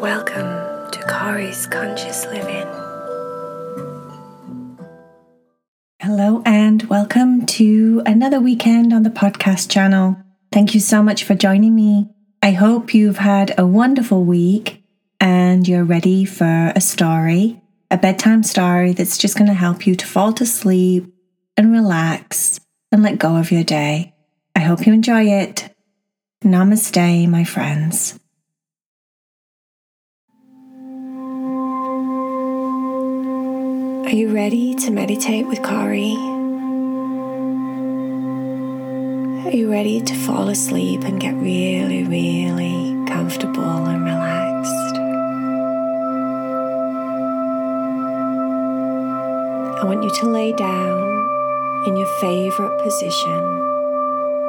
Welcome to Kari's Conscious Living. Hello, and welcome to another weekend on the podcast channel. Thank you so much for joining me. I hope you've had a wonderful week and you're ready for a story, a bedtime story that's just going to help you to fall to sleep and relax and let go of your day. I hope you enjoy it. Namaste, my friends. Are you ready to meditate with Kari? Are you ready to fall asleep and get really, really comfortable and relaxed? I want you to lay down in your favorite position.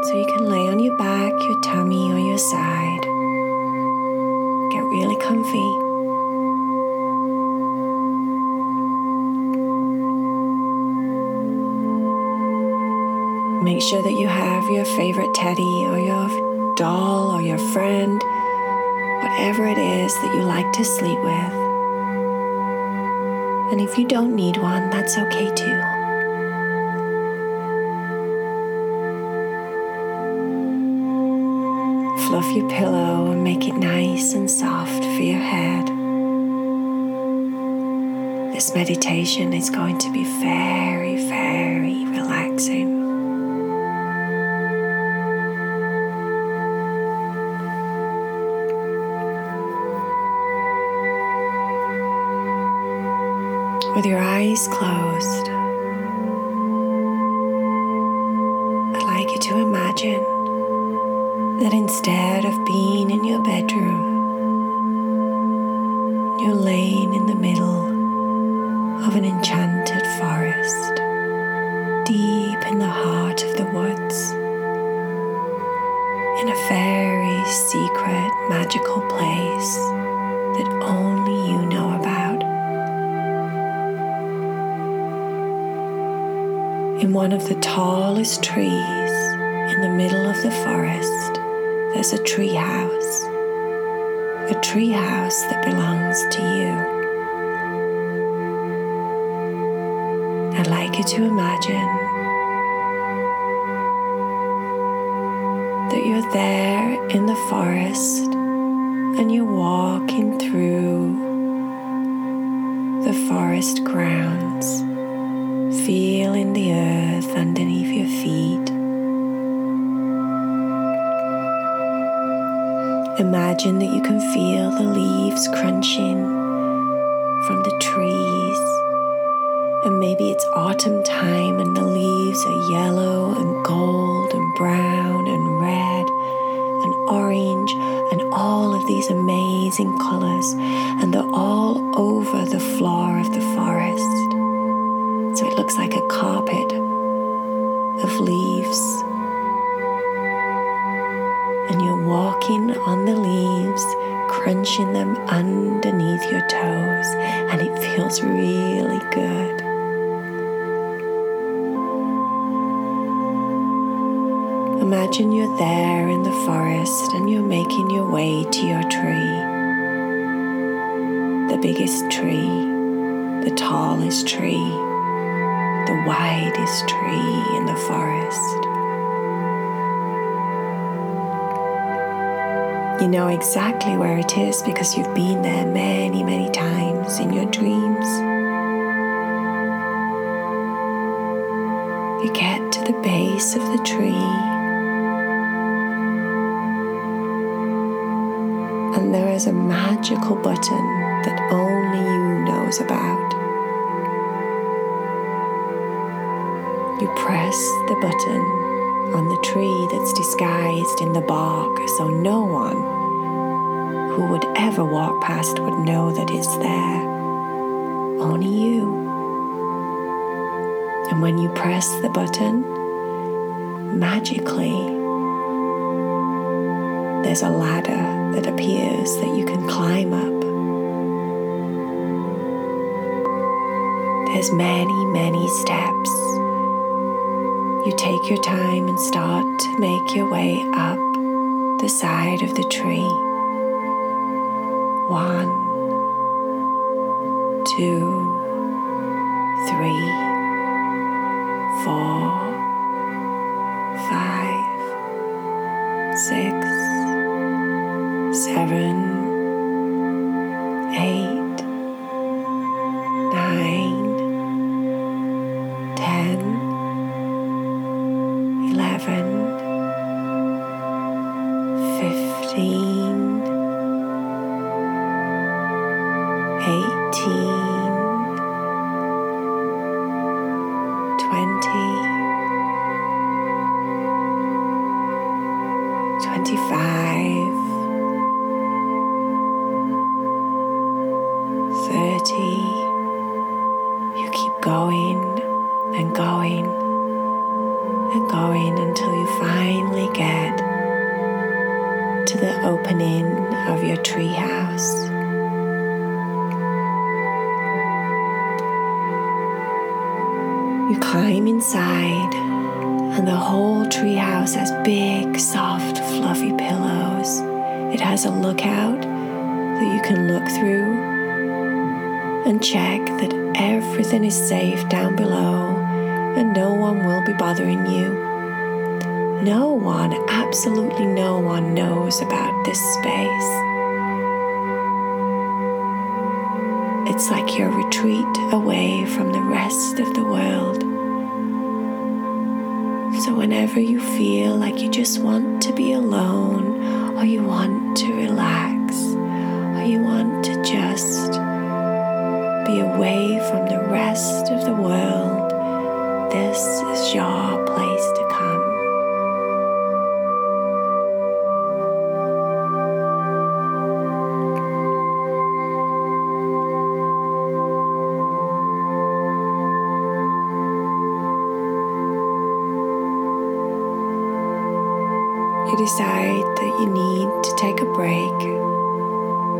So you can lay on your back, your tummy, or your side. Get really comfy. Make sure that you have your favorite teddy or your doll or your friend, whatever it is that you like to sleep with. And if you don't need one, that's okay too. Fluff your pillow and make it nice and soft for your head. This meditation is going to be very, very relaxing. With your eyes closed, I'd like you to imagine that instead of being in your bedroom, you're laying in the middle of an enchanted forest, deep in the heart of the woods, in a very secret, magical place that only you know about. In one of the tallest trees in the middle of the forest, there's a tree house. A tree house that belongs to you. I'd like you to imagine that you're there in the forest and you're walking through the forest grounds feeling the earth underneath your feet. Imagine that you can feel the leaves crunching from the trees. And maybe it's autumn time and the leaves are yellow and gold and brown and red and orange and all of these amazing colors. And they're all over the floor of the forest looks like a carpet of leaves. And you're walking on the leaves, crunching them underneath your toes, and it feels really good. Imagine you're there in the forest and you're making your way to your tree, the biggest tree, the tallest tree the widest tree in the forest. You know exactly where it is because you've been there many, many times in your dreams. You get to the base of the tree, and there is a magical button that only you knows about. You press the button on the tree that's disguised in the bark so no one who would ever walk past would know that it's there. Only you. And when you press the button, magically, there's a ladder that appears that you can climb up. There's many, many steps you take your time and start to make your way up the side of the tree. One, two, three, four, five, six, seven. To the opening of your treehouse. You climb inside, and the whole treehouse has big, soft, fluffy pillows. It has a lookout that you can look through and check that everything is safe down below and no one will be bothering you. No one, absolutely no one, knows about this space. It's like your retreat away from the rest of the world. So, whenever you feel like you just want to be alone, or you want decide that you need to take a break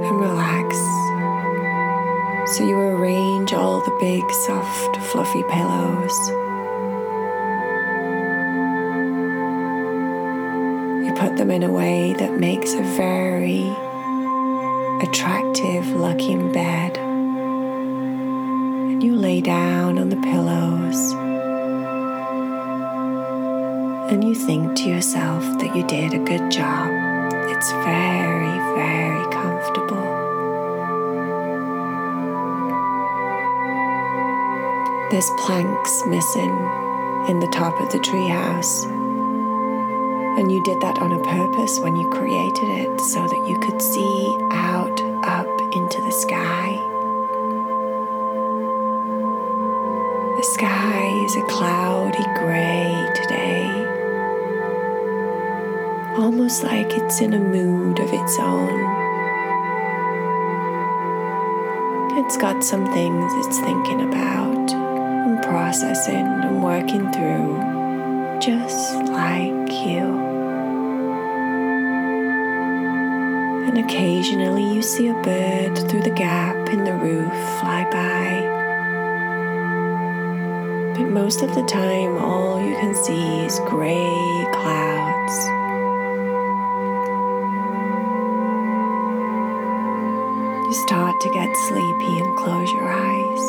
and relax. So you arrange all the big, soft, fluffy pillows. You put them in a way that makes a very attractive looking bed. And you lay down on the pillows. And you think to yourself that you did a good job. It's very, very comfortable. There's planks missing in the top of the treehouse. And you did that on a purpose when you created it so that you could see out up into the sky. The sky is a cloudy grey today, almost like it's in a mood of its own. It's got some things it's thinking about and processing and working through, just like you. And occasionally you see a bird through the gap in the roof fly by. But most of the time, all you can see is grey clouds. You start to get sleepy and close your eyes.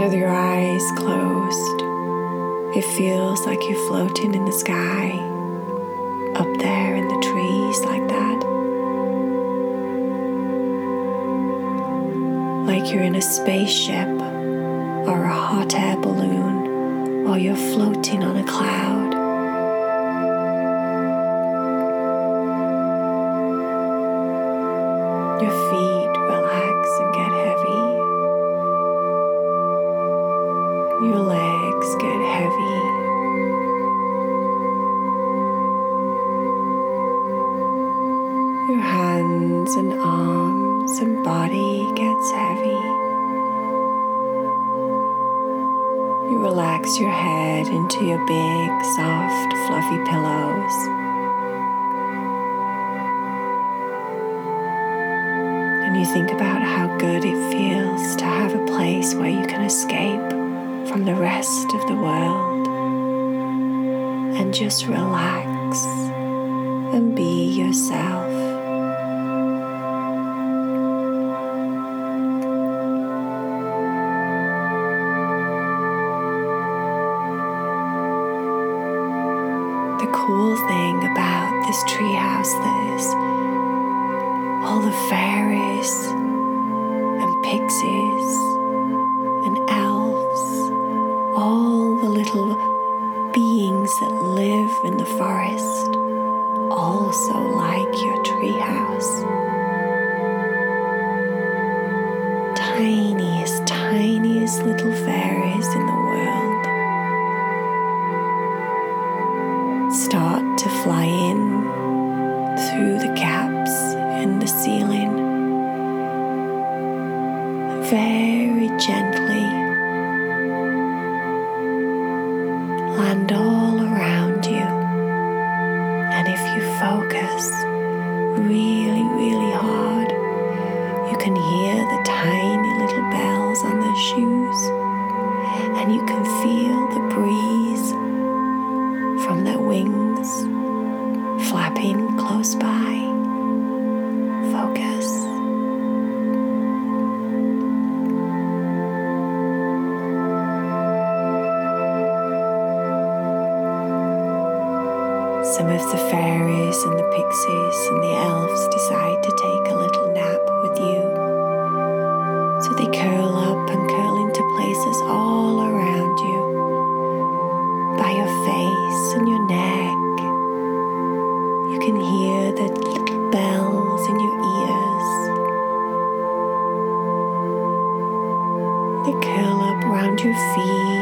With your eyes closed, it feels like you're floating in the sky, up there in the trees, like that. Like you're in a spaceship or a hot air balloon, or you're floating on a cloud. relax your head into your big, soft, fluffy pillows. And you think about how good it feels to have a place where you can escape from the rest of the world and just relax and be yourself. and you can feel the breeze from their wings flapping close by. Focus. Some of the fairies and the pixies and the elves decide around your feet.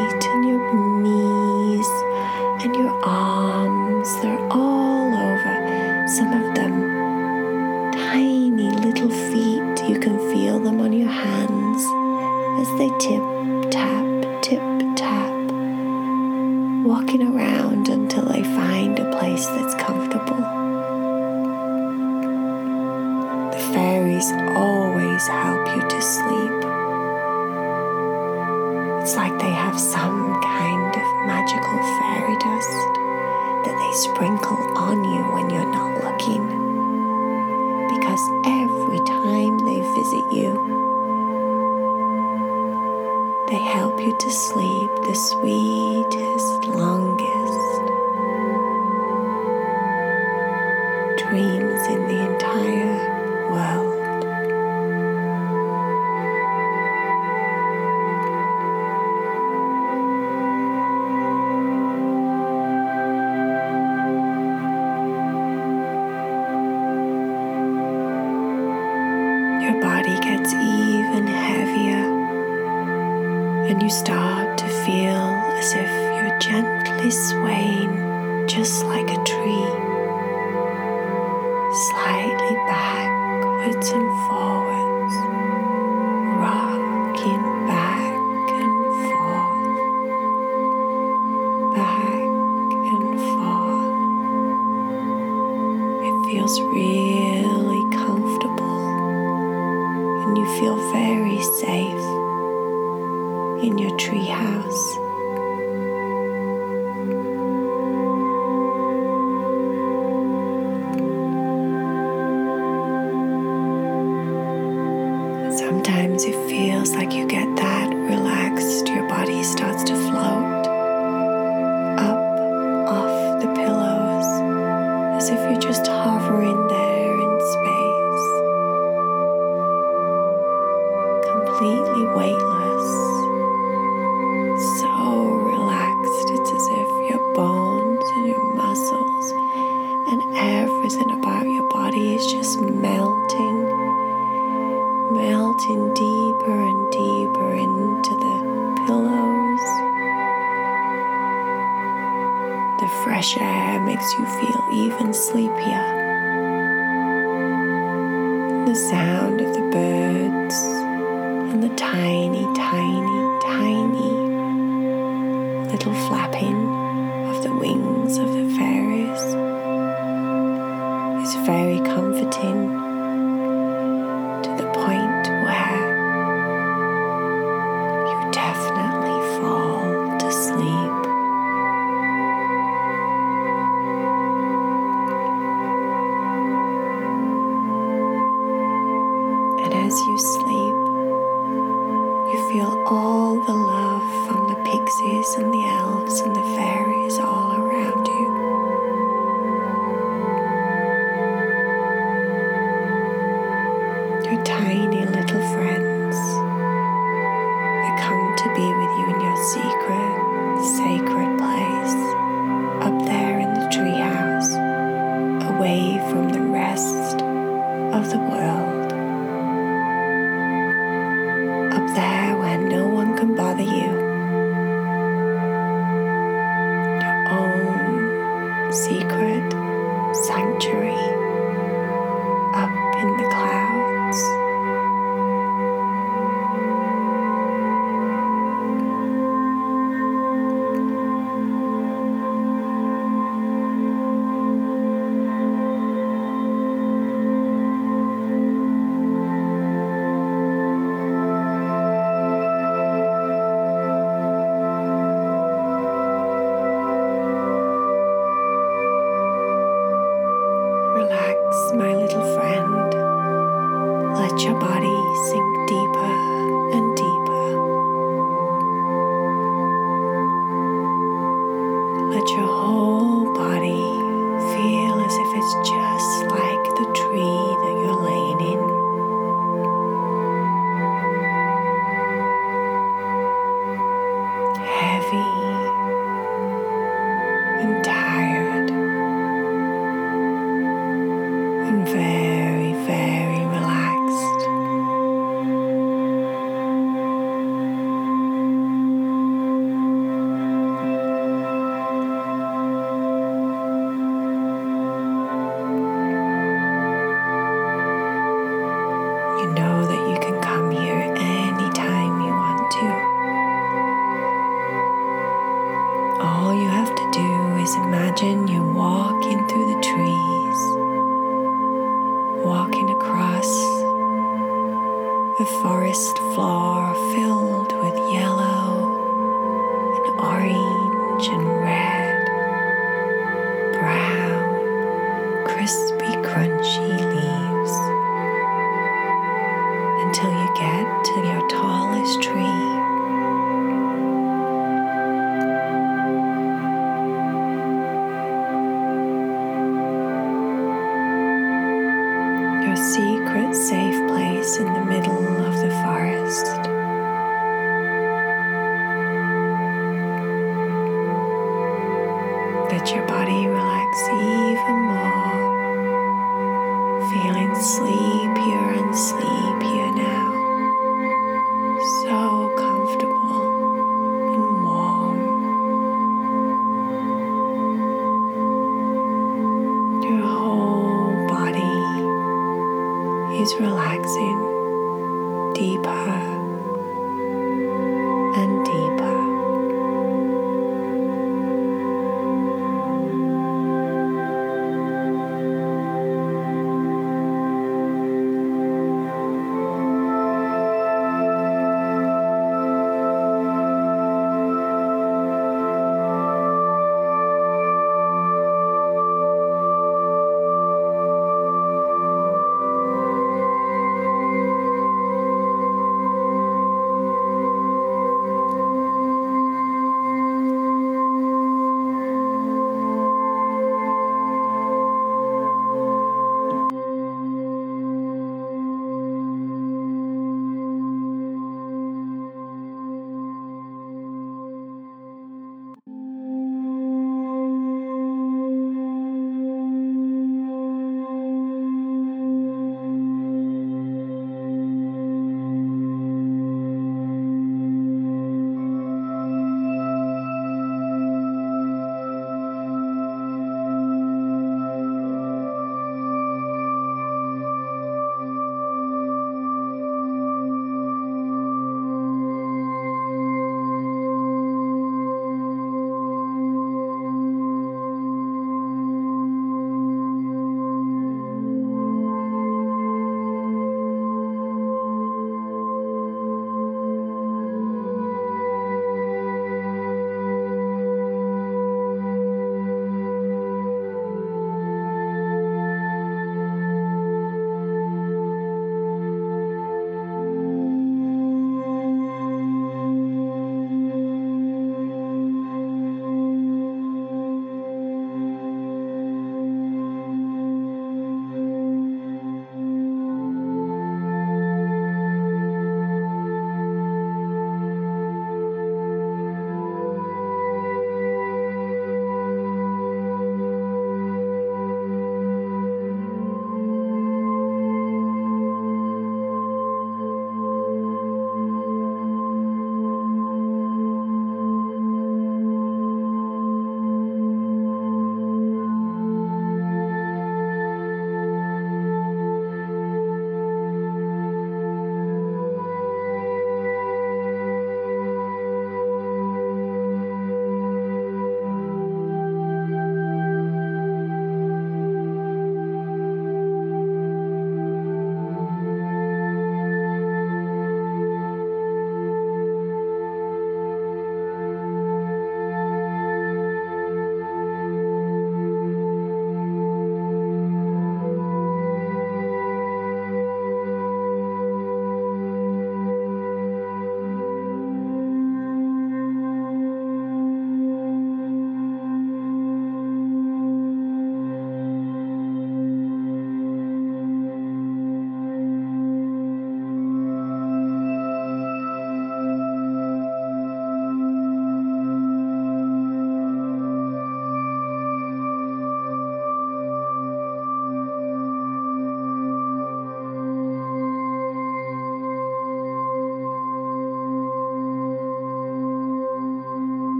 help you to sleep the sweetest, longest dreams in the entire world. your tree house. secret sanctuary. your. Imagine you're walking through the trees, walking across a forest floor. relax even more, feeling sleepy.